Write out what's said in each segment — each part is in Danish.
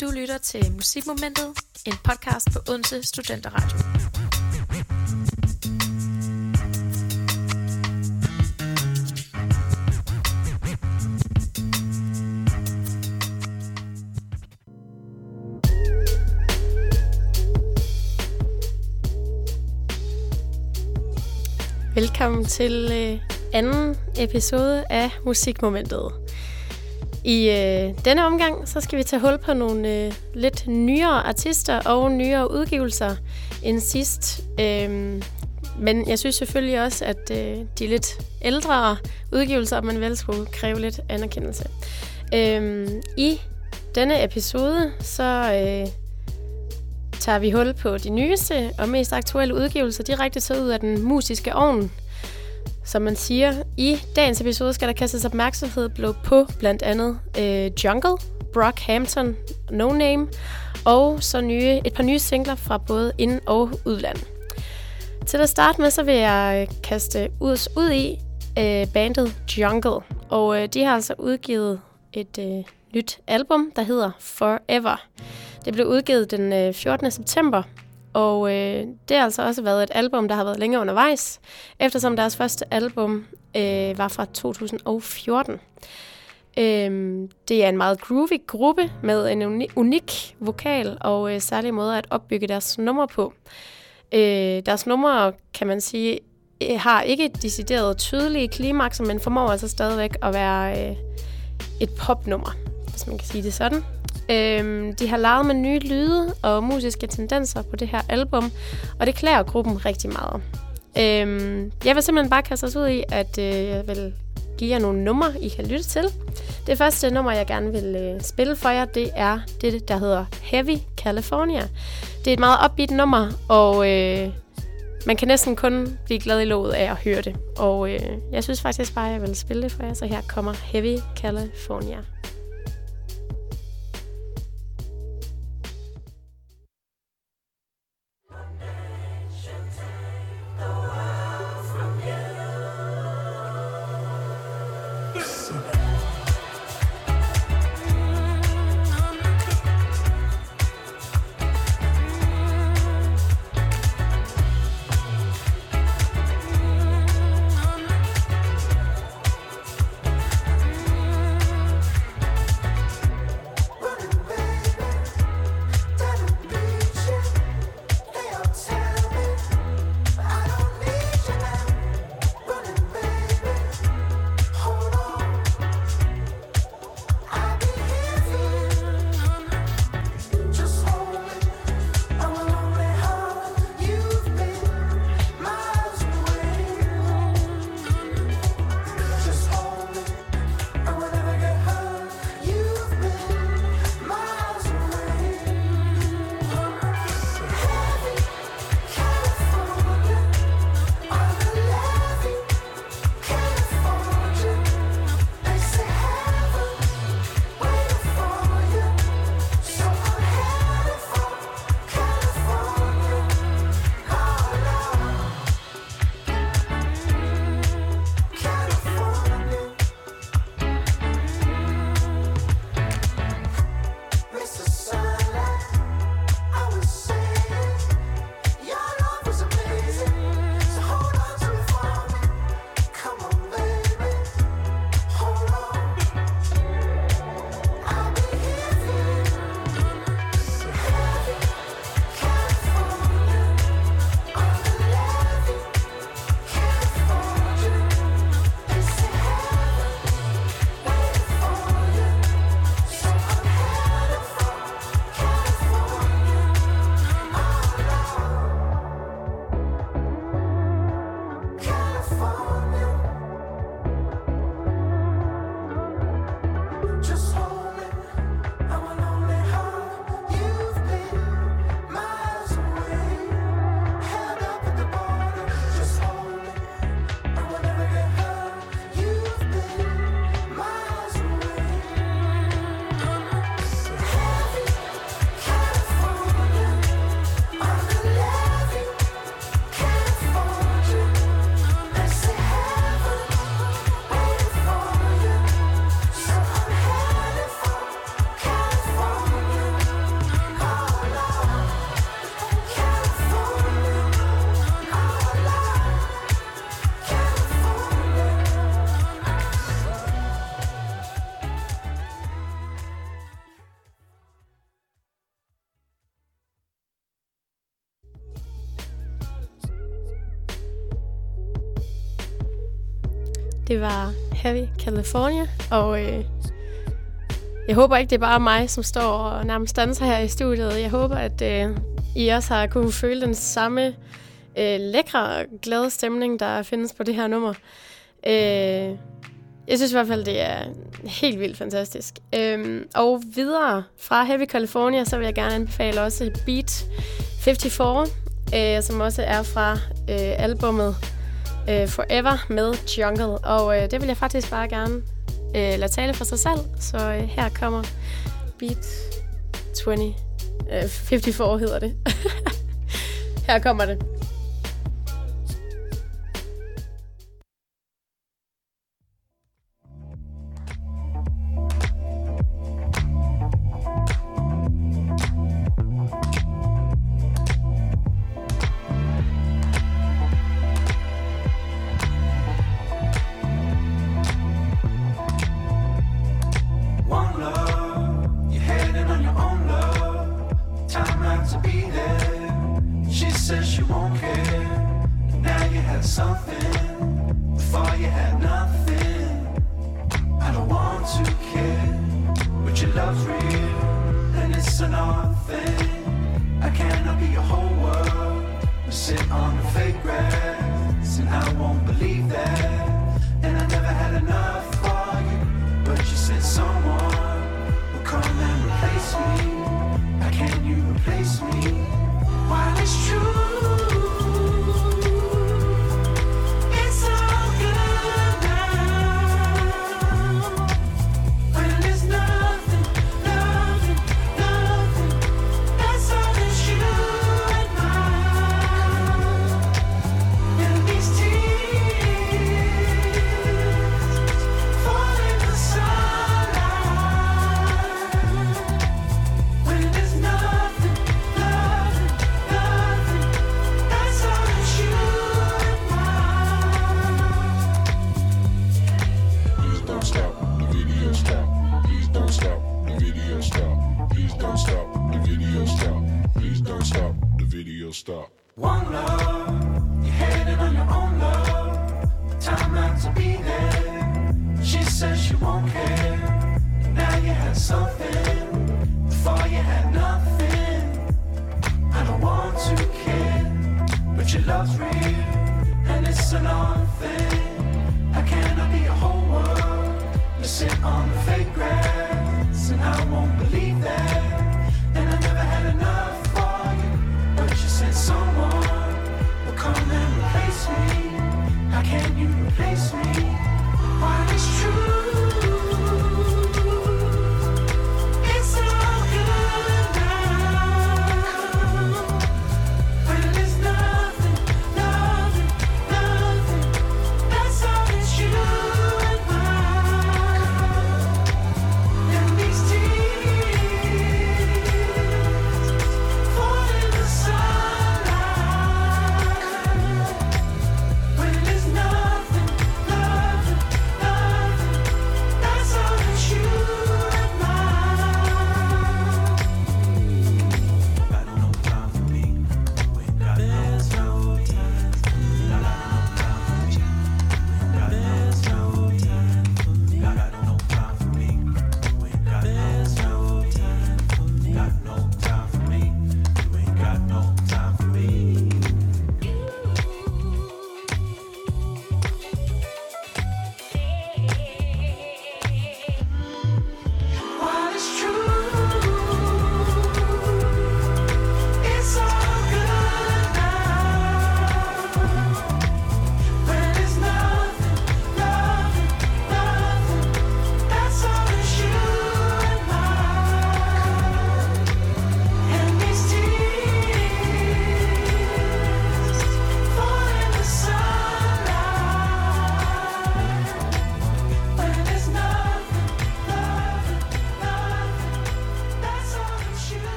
Du lytter til Musikmomentet, en podcast på Odense Studenterradio. Velkommen til øh, anden episode af Musikmomentet. I øh, denne omgang så skal vi tage hul på nogle øh, lidt nyere artister og nyere udgivelser end sidst. Øh, men jeg synes selvfølgelig også, at øh, de lidt ældre udgivelser, man vel skulle kræve lidt anerkendelse. Øh, I denne episode så øh, tager vi hul på de nyeste og mest aktuelle udgivelser direkte til ud af den musiske ovn. Som man siger, i dagens episode skal der kastes opmærksomhed på blandt andet øh, Jungle, Brockhampton, No Name, og så nye, et par nye singler fra både ind- og udland. Til at starte med, så vil jeg øh, kaste ud, ud i øh, bandet Jungle, og øh, de har altså udgivet et øh, nyt album, der hedder Forever. Det blev udgivet den øh, 14. september, og øh, det har altså også været et album, der har været længe undervejs, eftersom deres første album øh, var fra 2014. Øhm, det er en meget groovy gruppe med en uni- unik vokal og øh, særlige måder at opbygge deres numre på. Øh, deres numre, kan man sige, øh, har ikke et decideret tydelige klimakser, men formår altså stadigvæk at være øh, et popnummer, hvis man kan sige det sådan. Øhm, de har leget med nye lyde og musiske tendenser på det her album, og det klæder gruppen rigtig meget. Øhm, jeg vil simpelthen bare kaste os ud i, at øh, jeg vil give jer nogle numre, I kan lytte til. Det første nummer, jeg gerne vil øh, spille for jer, det er det, der hedder Heavy California. Det er et meget upbeat nummer, og øh, man kan næsten kun blive glad i låget af at høre det. Og øh, jeg synes faktisk bare, at jeg vil spille det for jer, så her kommer Heavy California. Det var Heavy California, og øh, jeg håber ikke, det er bare mig, som står og nærmest danser her i studiet. Jeg håber, at øh, I også har kunne føle den samme øh, lækre, glade stemning, der findes på det her nummer. Øh, jeg synes i hvert fald, det er helt vildt fantastisk. Øh, og videre fra Heavy California, så vil jeg gerne anbefale også Beat 54, øh, som også er fra øh, albummet øh, Forever med Jungle. Og øh, det vil jeg faktisk bare gerne øh, lade tale for sig selv. Så øh, her kommer Beat 20, øh, 54 hedder det. her kommer det.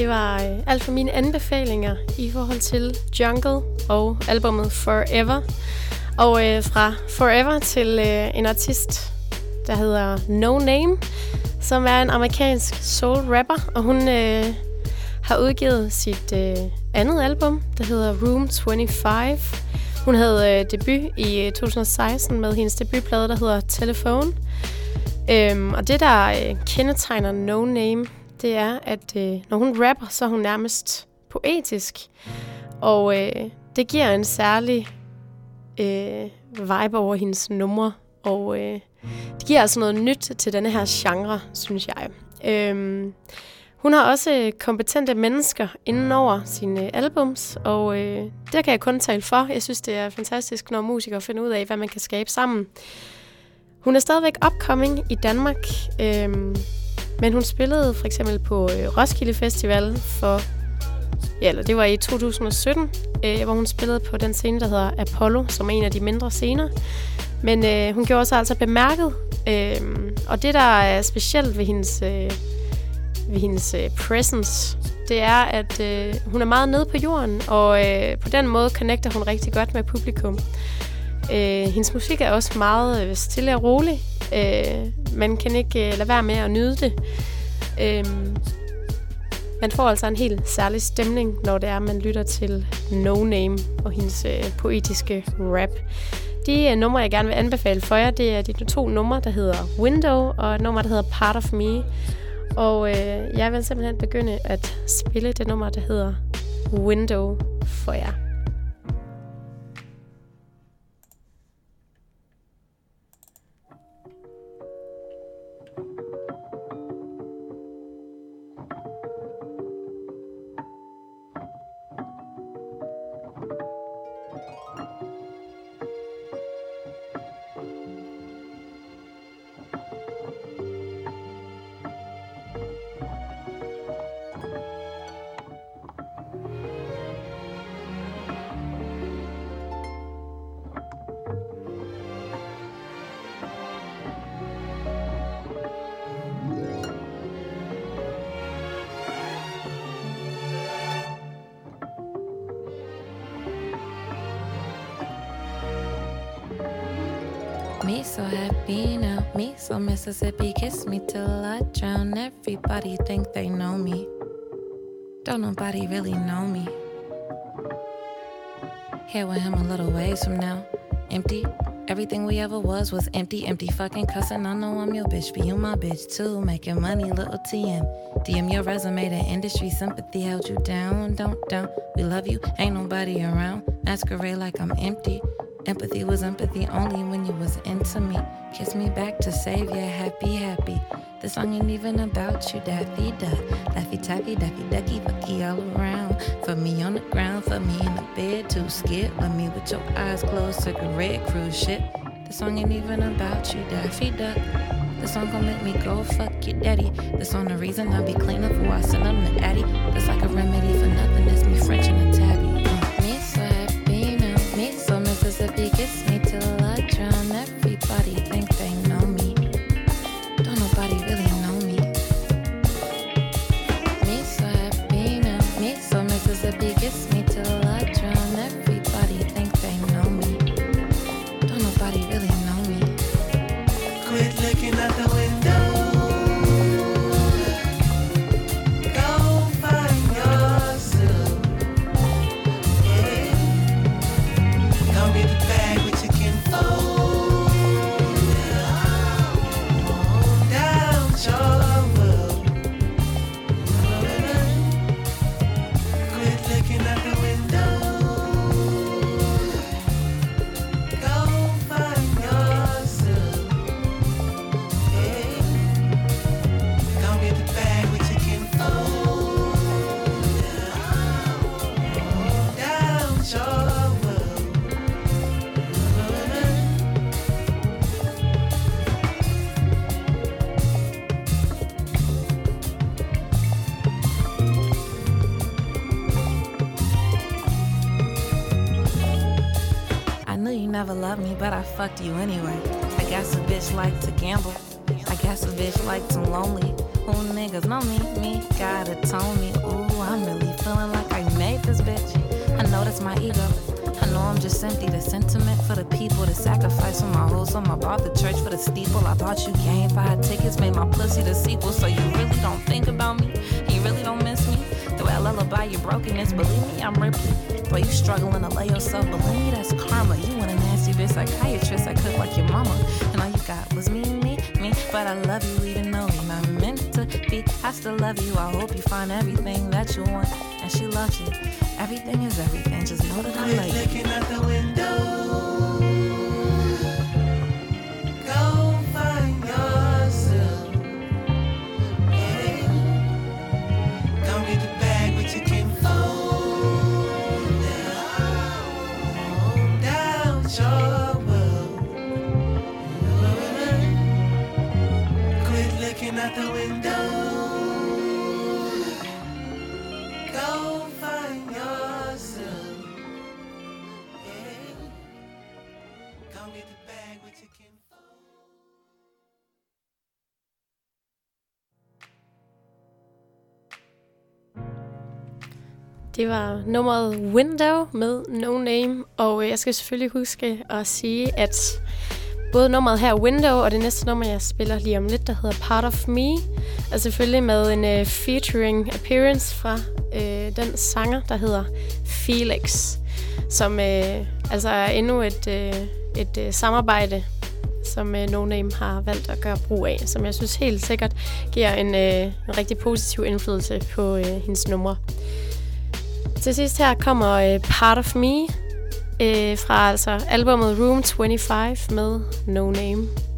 Det var øh, alt for mine anbefalinger i forhold til Jungle og albummet Forever. Og øh, fra Forever til øh, en artist, der hedder No Name, som er en amerikansk soul-rapper, og hun øh, har udgivet sit øh, andet album, der hedder Room 25. Hun havde øh, debut i øh, 2016 med hendes debutplade, der hedder Telephone. Øhm, og det, der øh, kendetegner No Name, det er, at øh, når hun rapper, så er hun nærmest poetisk. Og øh, det giver en særlig øh, vibe over hendes numre. Og øh, det giver altså noget nyt til denne her genre, synes jeg. Øhm, hun har også øh, kompetente mennesker inden over sine øh, albums, og øh, det kan jeg kun tale for. Jeg synes, det er fantastisk, når musikere finder ud af, hvad man kan skabe sammen. Hun er stadigvæk upcoming i Danmark, øh, men hun spillede for eksempel på øh, Roskilde Festival for, ja, eller det var i 2017, øh, hvor hun spillede på den scene, der hedder Apollo, som er en af de mindre scener. Men øh, hun gjorde sig altså bemærket, øh, og det, der er specielt ved hendes... Øh, ved hendes øh, presence, det er, at øh, hun er meget nede på jorden, og øh, på den måde connecter hun rigtig godt med publikum. Øh, hendes musik er også meget øh, stille og rolig. Øh, man kan ikke øh, lade være med at nyde det. Øh, man får altså en helt særlig stemning, når det er, man lytter til No Name og hendes øh, poetiske rap. De øh, numre, jeg gerne vil anbefale for jer, det er de to numre, der hedder Window, og et nummer, der hedder Part of Me. Og øh, jeg vil simpelthen begynde at spille det nummer, der hedder Window for jer. Me so happy now, me so Mississippi. Kiss me till I drown. Everybody think they know me. Don't nobody really know me. Here with him a little ways from now. Empty. Everything we ever was was empty, empty fucking cussing. I know I'm your bitch, but you my bitch too. Making money, little TM. DM your resume, to industry sympathy held you down. Don't don't. We love you, ain't nobody around. Masquerade like I'm empty. Empathy was empathy only when you was into me. Kiss me back to save you, happy, happy. The song ain't even about you, Daffy Duck. Daffy Taffy, Daffy Ducky, Fucky all around. For me on the ground, for me in the bed, too scared. Let me with your eyes closed, cigarette cruise ship. The song ain't even about you, Daffy Duck. The song gon' make me go fuck your daddy. The song the reason I be clean up who I send them to Addy. That's like a remedy for nothing, that's me French and a tabby. The biggest me fucked you anyway. I guess a bitch like to gamble. I guess a bitch like to lonely. Who niggas know me? Me gotta tone me. Ooh, I'm really feeling like I made this bitch. I know that's my ego. I know I'm just empty. The sentiment for the people, the sacrifice on my on my bought the church for the steeple. I bought you game, five tickets, made my pussy the sequel. So you really don't think about me, lullaby, your brokenness, believe me, I'm ripping. Boy, you struggling to lay yourself, believe me, that's karma. You want a nasty bitch psychiatrist, I cook like your mama, and all you got was me, me, me. But I love you even though you're not meant to be. I still love you. I hope you find everything that you want, and she loves you. Everything is everything. Just know that I love you. looking out the window. Out the window. Go find yourself. Yeah. Come get the bag with your kin. Det var nummeret Window med No Name, og øh, jeg skal selvfølgelig huske at sige, at både nummeret her Window og det næste nummer, jeg spiller lige om lidt, der hedder Part of Me, Og selvfølgelig med en uh, featuring appearance fra uh, den sanger, der hedder Felix, som uh, altså er endnu et, uh, et uh, samarbejde, som uh, No Name har valgt at gøre brug af, som jeg synes helt sikkert giver en, uh, en rigtig positiv indflydelse på uh, hendes numre. Til sidst her kommer øh, Part of Me øh, fra altså albumet Room 25 med No Name.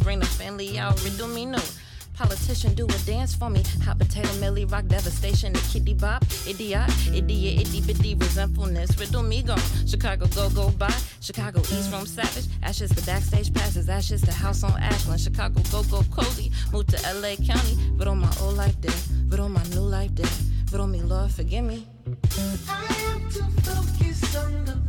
Bring the family out. Riddle me no. Politician do a dance for me. Hot potato millie rock devastation. The kitty bop, idiot, idiot, itty bitty resentfulness. Riddle me gone. Chicago go go by. Chicago East Room savage. Ashes to backstage passes. Ashes to house on Ashland. Chicago go go cozy. Moved to LA County. But on my old life dead. on my new life dead. on me Lord forgive me. I have to focus on the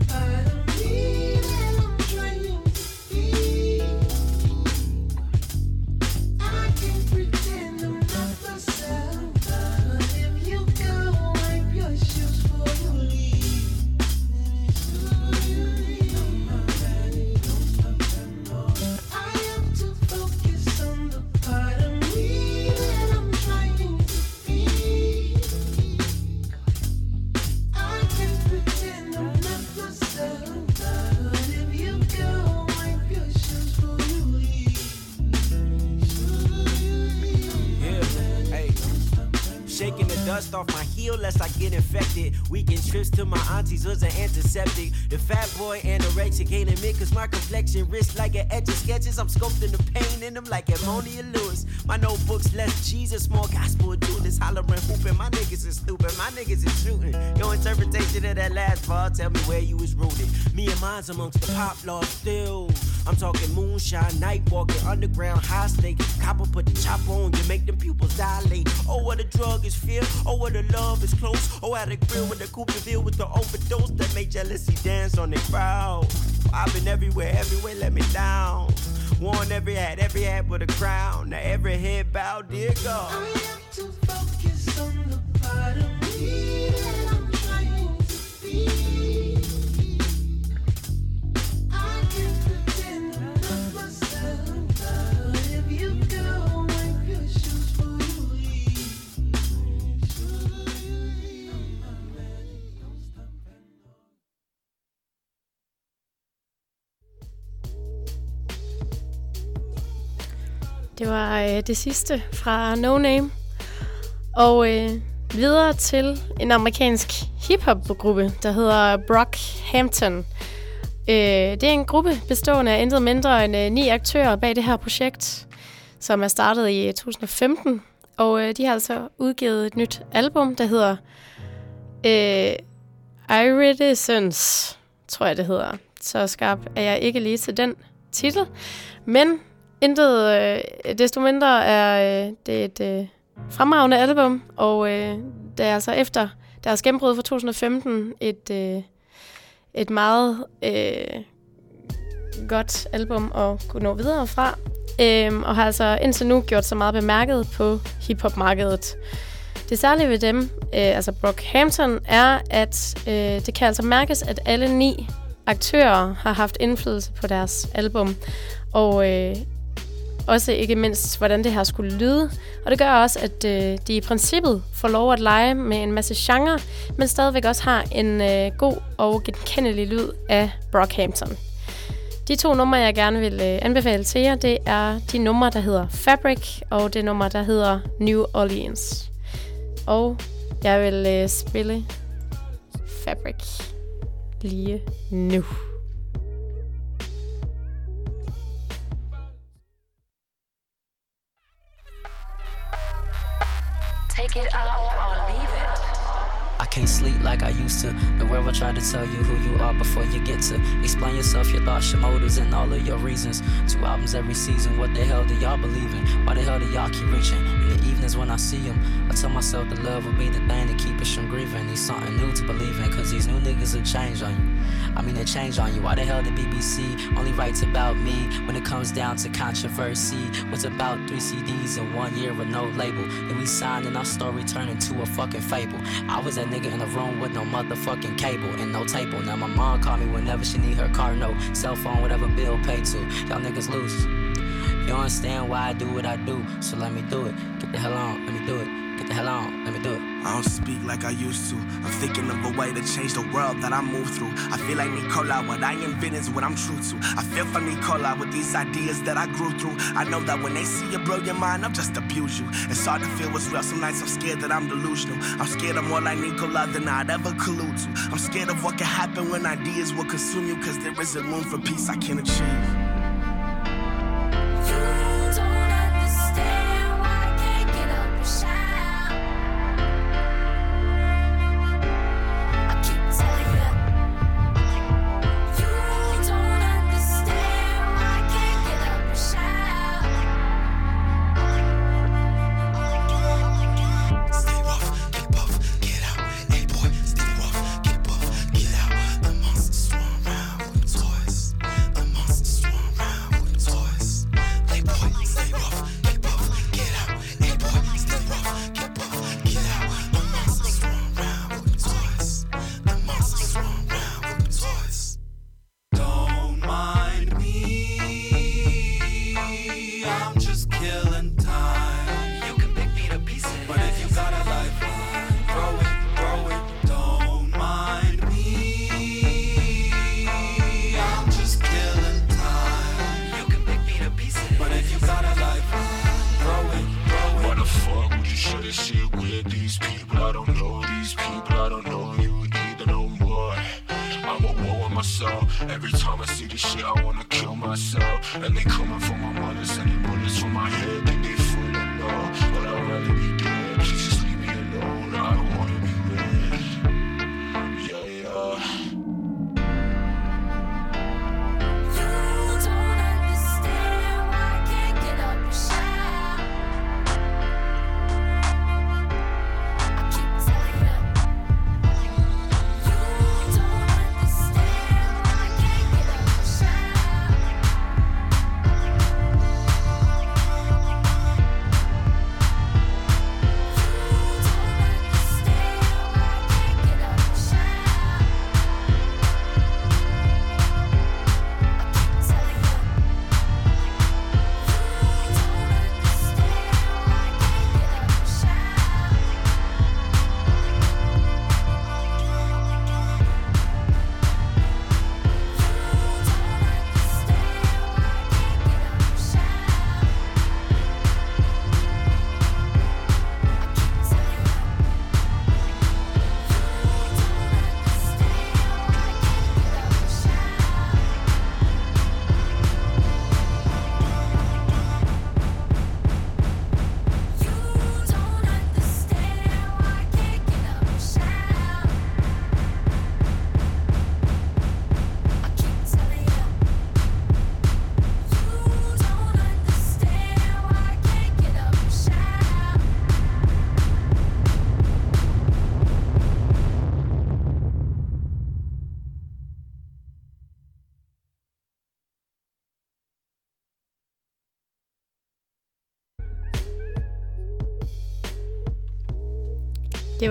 dust off my heel lest I get infected. Weekend trips to my auntie's was an antiseptic. The fat boy anorexic ain't admit cause my complexion wrist like an etch sketches. I'm sculpting the pain in them like Ammonia Lewis. My notebooks less Jesus, more gospel this hollering, hooping. My niggas is stupid, my niggas is shooting. Your interpretation of that last bar, tell me where you was rooted. Me and mine's amongst the pop laws still. I'm talking moonshine, night walking, underground, high stake. Copper put the chop on you, make them pupils dilate. Oh, what a drug is fear. Oh, what a love is close. Oh, how the grill with the deal with the overdose that made jealousy dance on the crowd. I've been everywhere, everywhere, let me down. Worn every hat, every hat with a crown. Now every head bowed, dear God. Det var øh, det sidste fra No Name. Og øh, videre til en amerikansk hiphop-gruppe, der hedder Brockhampton. Øh, det er en gruppe bestående af intet mindre end øh, ni aktører bag det her projekt, som er startet i øh, 2015. Og øh, de har altså udgivet et nyt album, der hedder øh, Iridescence, tror jeg det hedder. Så skarp er jeg ikke lige til den titel. Men intet øh, desto mindre er øh, det et øh, fremragende album, og øh, det er altså efter deres gennembrud fra 2015 et, øh, et meget øh, godt album at kunne nå videre fra, øh, og har altså indtil nu gjort sig meget bemærket på hiphop-markedet. Det særlige ved dem, øh, altså Brockhampton, er, at øh, det kan altså mærkes, at alle ni aktører har haft indflydelse på deres album, og øh, også ikke mindst, hvordan det her skulle lyde. Og det gør også, at øh, de i princippet får lov at lege med en masse genre, men stadigvæk også har en øh, god og genkendelig lyd af Brockhampton. De to numre, jeg gerne vil øh, anbefale til jer, det er de numre, der hedder Fabric, og det nummer, der hedder New Orleans. Og jeg vil øh, spille Fabric lige nu. Take it out or leave it. Can't sleep like I used to. The world will try to tell you who you are before you get to explain yourself, your thoughts, your motives, and all of your reasons. Two albums every season. What the hell do y'all believe in? Why the hell do y'all keep reaching? In the evenings when I see them, I tell myself that love will be the thing to keep us from grieving. Need something new to believe in, cause these new niggas will change on you. I mean, they change on you. Why the hell the BBC only writes about me when it comes down to controversy? What's about three CDs in one year with no label? And we signed and our story turned into a fucking fable. I was that nigga in a room with no motherfucking cable and no table. Now my mom call me whenever she need her car note, cell phone, whatever bill paid to. Y'all niggas losers. You understand why I do what I do, so let me do it. Get the hell on, let me do it. Get the hell on, let me do it. I don't speak like I used to. I'm thinking of a way to change the world that I move through. I feel like Nicola, what I invent is what I'm true to. I feel for Nicola with these ideas that I grew through. I know that when they see you blow your mind, I'll just abuse you. It's hard to feel what's real. Some nights I'm scared that I'm delusional. I'm scared I'm more like Nicola than I'd ever collude to. I'm scared of what can happen when ideas will consume you, cause there isn't room for peace I can achieve.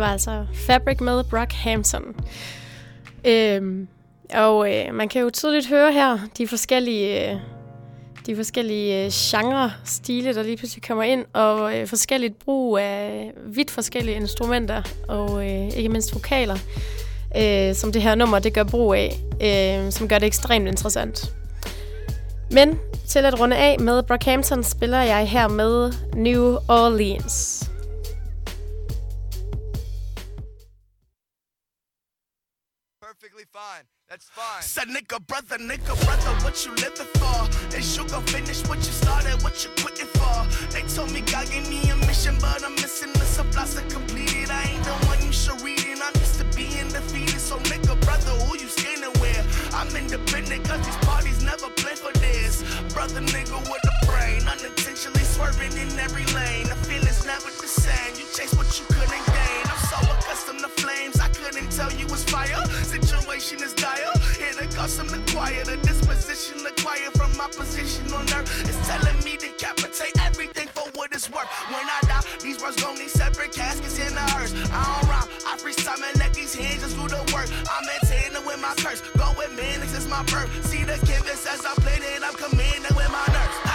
Det var altså Fabric med Brockhampton. Øhm, og øh, man kan jo tydeligt høre her de forskellige, øh, de forskellige øh, genre, stile, der lige pludselig kommer ind, og øh, forskelligt brug af vidt forskellige instrumenter, og øh, ikke mindst vokaler, øh, som det her nummer det gør brug af, øh, som gør det ekstremt interessant. Men til at runde af med Brockhampton spiller jeg her med New Orleans. Fine. That's fine. Said nigga, brother, nigga, brother, what you living for? You gon' finish what you started, what you quitting for? They told me God gave me a mission, but I'm missing the supplies to complete it. I ain't the one you should read it. I'm used to being defeated. So nigga, brother, who you scared with? I'm independent cause these parties never play for this. Brother, nigga with a brain, unintentionally swerving in every lane. The feeling's never the same. You chase what you couldn't gain. I'm so accustomed to flames, tell you it's fire. Situation is dire. Here to custom the quiet, the disposition acquired from my position on earth. It's telling me to decapitate everything for what it's worth. When I die, these words gon' need separate caskets in the hearse. I don't rhyme, I freestyle and let these hands just do the work. I'm maintaining with my curse. Go with minutes, it's my birth. See the canvas as I played it, I'm commanding with my nerves.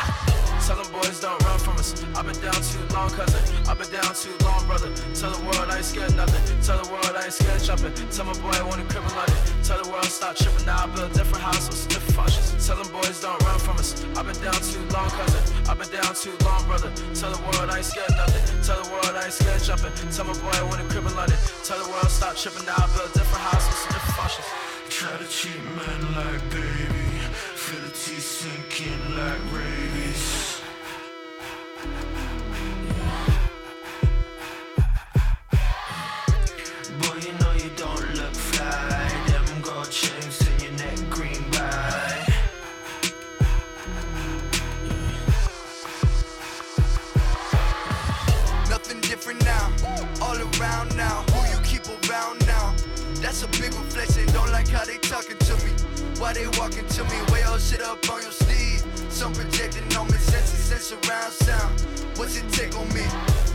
Tell them boys don't run from us. I've been down too long, cousin. I've been down too long, brother. Tell the world I ain't scared nothing. Tell the world I ain't scared jumping. Tell my boy I want to crib in London. Tell the world stop tripping now. I build different houses, different functions. Tell them boys don't run from us. I've been down too long, cousin. I've been down too long, brother. Tell the world I ain't scared nothing. Tell the world I ain't scared jumping. Tell my boy I want to crib in London. Tell the world stop tripping now. I build different houses, different functions. Try to treat men like baby. Feel the teeth sinking like rabies. Why they walking to me? Way all shit up on your sleeve. Some projecting on me, senses, sense around sound. What's it take on me?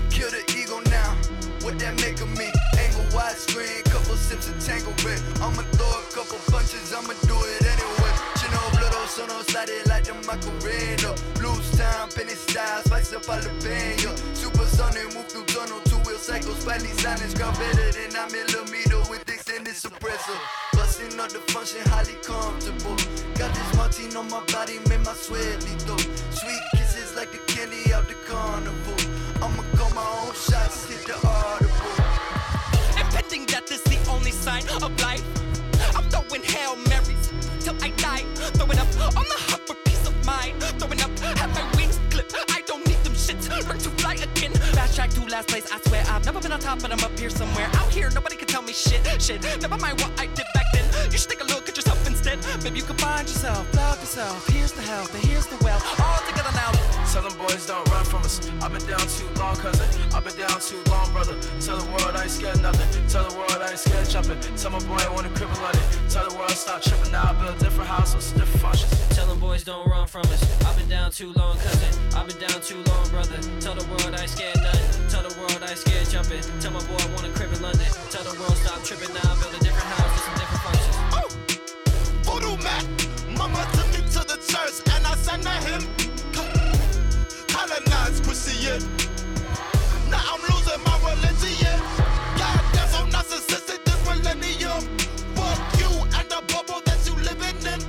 Kill the ego now. What that make of me? Angle widescreen, couple sips of tangle red. I'ma throw a couple punches, I'ma do it anyway. Chino blodo, sono slide like the Macarena. Loose time, penny style, spice up jalapeno. Super sonic, move through tunnel, two wheel cycle, spidey silence, ground better than a millimeter with extended suppressor. Busting up the function, highly comfortable. Got this Martine on my body, made my sweat lethal. Sweet kisses like the candy out the carnival. I'ma call my own shots, hit the audible. Impending death is the only sign of life. I'm throwing Hail Marys till I die. Throwing up on the hub for peace of mind. Throwing up, have my wings clipped. I don't need them shits. Learn to fly again. Fast track to last place. I never on top, but I'm up here somewhere. Out here, nobody can tell me shit. Shit. Never mind what I did back then. You should take a look at yourself instead. Maybe you can find yourself, love yourself. Here's the help, and here's the well. All together now. Tell them boys don't run from us. I've been down too long, cousin. I've been down too long, brother. Tell the world I ain't scared nothing. Tell the world I ain't scared jumping. Tell my boy I want to crib in London. Tell the world stop tripping now. I build a different houses, different functions. Tell them boys don't run from us. I've been down too long, cousin. I've been down too long, brother. Tell the world I ain't scared nothing. Tell the world I ain't scared jumping. Tell my boy I want to crib in London. Tell the world stop tripping now. I Build a different house Voodoo mama took me to the church and I sang to him. Colonized Christian. Now I'm losing my religion. God, damn so narcissistic this millennium. Fuck you and the bubble that you living in.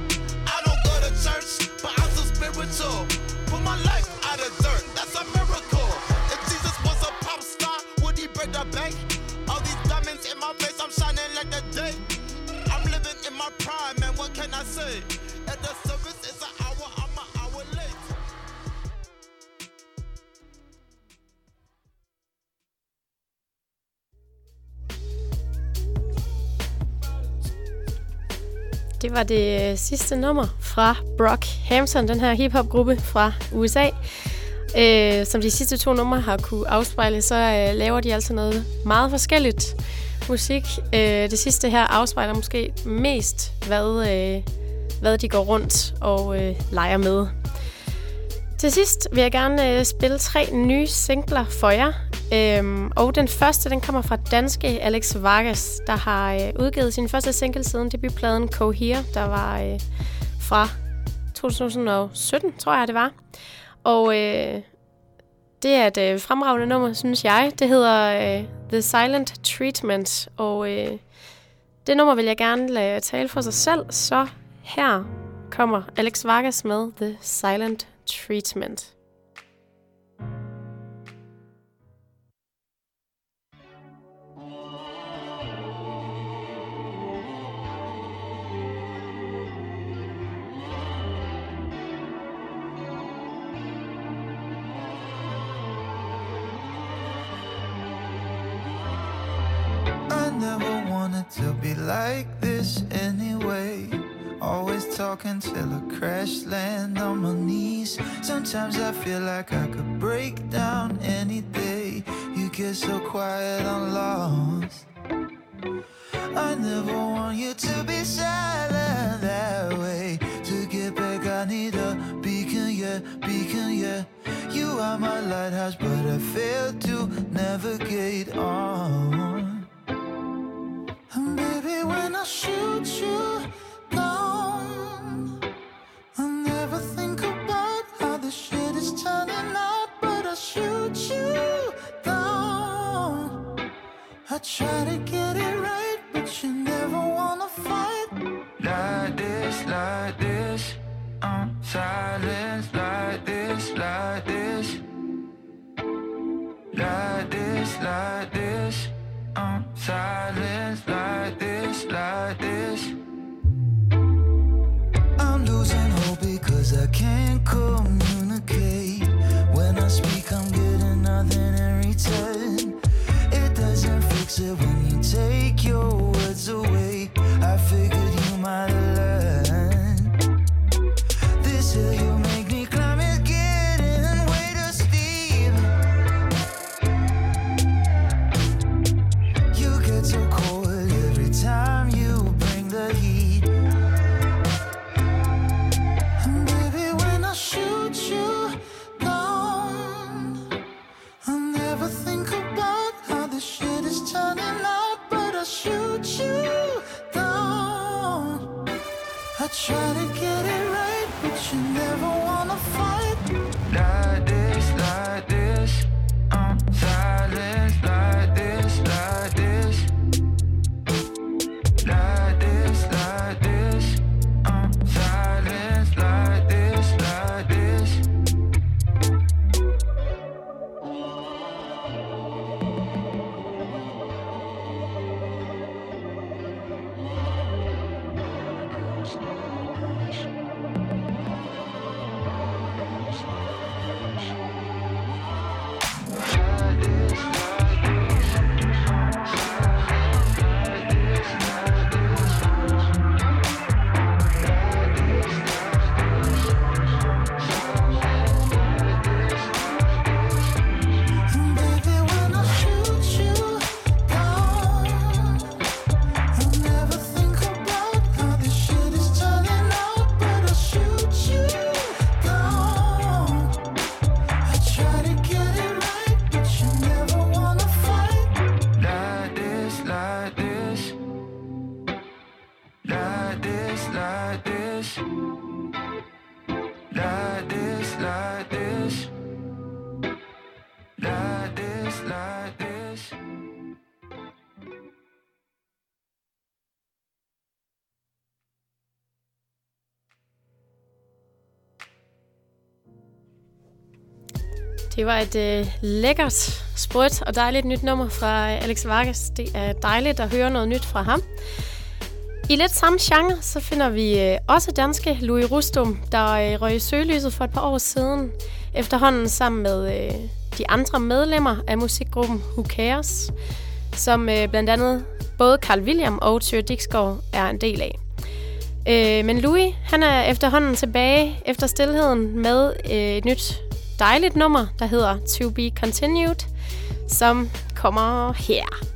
I don't go to church, but I'm so spiritual. Put my life out of dirt, that's a miracle. If Jesus was a pop star, would he break the bank? All these diamonds in my face, I'm shining like the day. I'm living in my prime, I say? At the service is an hour, I'm an hour late. Det var det øh, sidste nummer fra Brock Hampton, den her hiphop-gruppe fra USA. Øh, som de sidste to numre har kunne afspejle, så øh, laver de altså noget meget forskelligt musik. Øh, det sidste her afspejler måske mest, hvad, øh, hvad de går rundt og øh, leger med. Til sidst vil jeg gerne øh, spille tre nye singler for jer. Øhm, og den første, den kommer fra danske Alex Vargas, der har øh, udgivet sin første single siden debutpladen Cohere, der var øh, fra 2017, tror jeg det var. Og øh, det er et øh, fremragende nummer, synes jeg. Det hedder øh, The Silent Treatment, og øh, det nummer vil jeg gerne lade tale for sig selv, så her kommer Alex Vargas med The Silent Treatment. Never wanted to be like this anyway. Always talking till I crash land on my knees. Sometimes I feel like I could break down any day. You get so quiet, I'm lost. I never want you to be silent that way. To get back, I need a beacon, yeah, beacon, yeah. You are my lighthouse, but I fail to navigate on. When I shoot you down, I never think about how this shit is turning out, but I shoot you down. I try to get it right, but you never wanna fight. Like this, like this, I'm silent, like this, like this. Like this, like this, I'm silent, like this, can't communicate. When I speak, I'm getting nothing in return. It doesn't fix it when you take your words away. I figured you might have try to get this, like this, like this, like this. Like this, like this. Det var et øh, lækkert, sprødt og dejligt nyt nummer fra øh, Alex Vargas. Det er dejligt at høre noget nyt fra ham. I lidt samme genre, så finder vi øh, også danske Louis Rustum, der øh, røg i søgelyset for et par år siden, efterhånden sammen med øh, de andre medlemmer af musikgruppen Who Cares, som blandt andet både Carl William og Tyre Dixgaard er en del af. Øh, men Louis, han er efterhånden tilbage efter stillheden med øh, et nyt dejligt nummer, der hedder To Be Continued, som kommer her.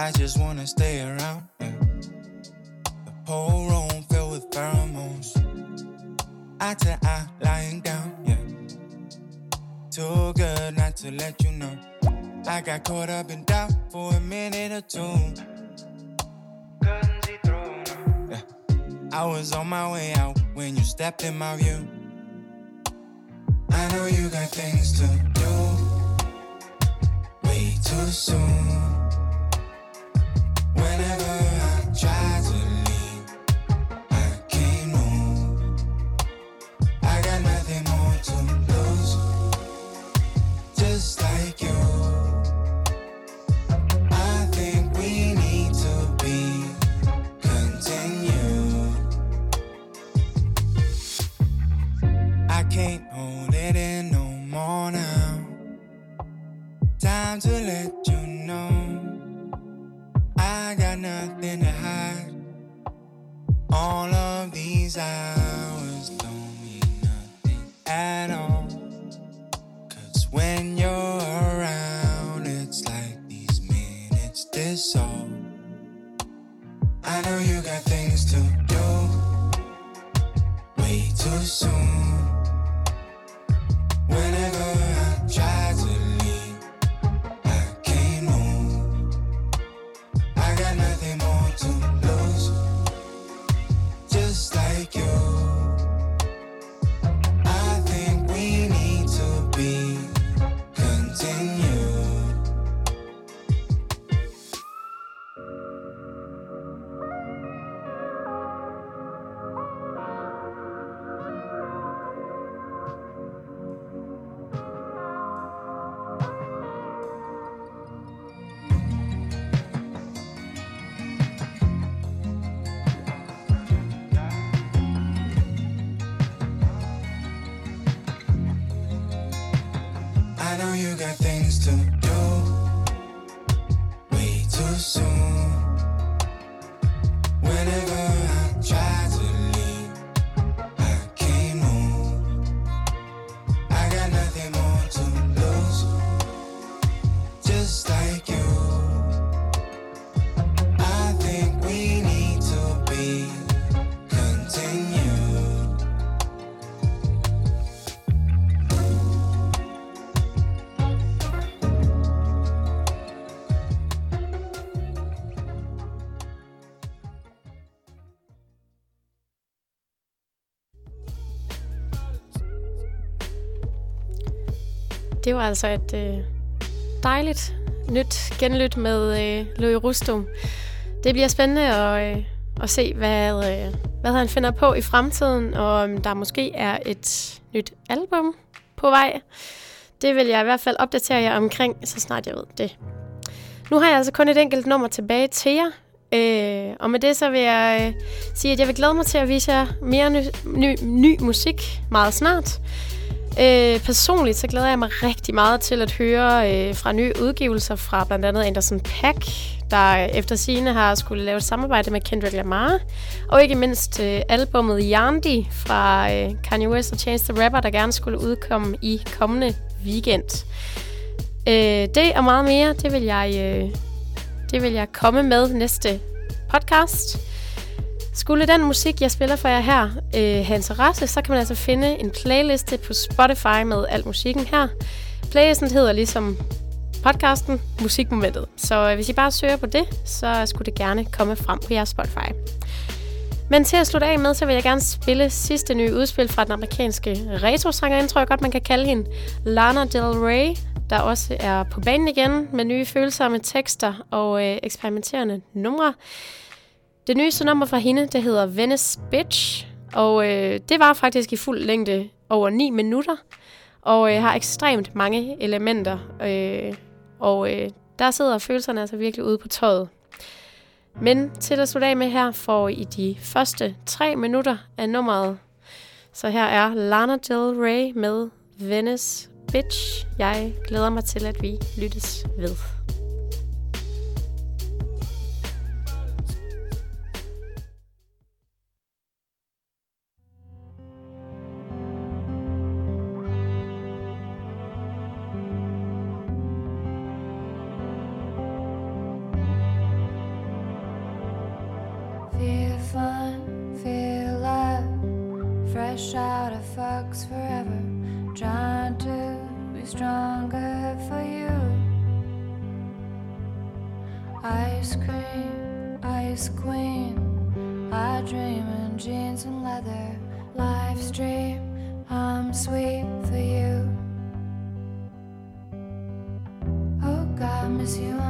I just wanna stay around. Yeah. The whole room filled with pheromones. Eye to eye, lying down. Yeah. Too good not to let you know. I got caught up in doubt for a minute or two. Yeah. I was on my way out when you stepped in my view. I know you got things to do. Way too soon. Dissolve. I know you got things to do. Way too soon. Det var altså et øh, dejligt nyt genlyt med øh, Louis Rustum. Det bliver spændende at, øh, at se, hvad, øh, hvad han finder på i fremtiden, og om der måske er et nyt album på vej. Det vil jeg i hvert fald opdatere jer omkring, så snart jeg ved det. Nu har jeg altså kun et enkelt nummer tilbage til jer. Øh, og med det så vil jeg øh, sige, at jeg vil glæde mig til at vise jer mere ny, ny, ny musik meget snart. Øh, personligt så glæder jeg mig rigtig meget til at høre øh, fra nye udgivelser fra blandt andet Anderson Pack, der efter sine har skulle lave et samarbejde med Kendrick Lamar. Og ikke mindst øh, albummet Yandi fra øh, Kanye West og Chance the Rapper, der gerne skulle udkomme i kommende weekend. Øh, det og meget mere, det vil jeg, øh, det vil jeg komme med næste podcast. Skulle den musik, jeg spiller for jer her, øh, have interesse, så kan man altså finde en playliste på Spotify med al musikken her. Playlisten hedder ligesom podcasten Musikmomentet. Så øh, hvis I bare søger på det, så skulle det gerne komme frem på jeres Spotify. Men til at slutte af med, så vil jeg gerne spille sidste nye udspil fra den amerikanske retrosangerinde, tror jeg godt, man kan kalde hende, Lana Del Rey, der også er på banen igen med nye følsomme tekster og øh, eksperimenterende numre. Det nyeste nummer fra hende, det hedder Venice Bitch, og øh, det var faktisk i fuld længde over 9 minutter, og øh, har ekstremt mange elementer, øh, og øh, der sidder følelserne altså virkelig ude på tøjet. Men til at slutte af med her får I de første tre minutter af nummeret. Så her er Lana Del Rey med Venice Bitch. Jeg glæder mig til, at vi lyttes ved. Fucks forever. Trying to be stronger for you. Ice cream, ice queen. I dream in jeans and leather. Live stream, I'm sweet for you. Oh God, miss you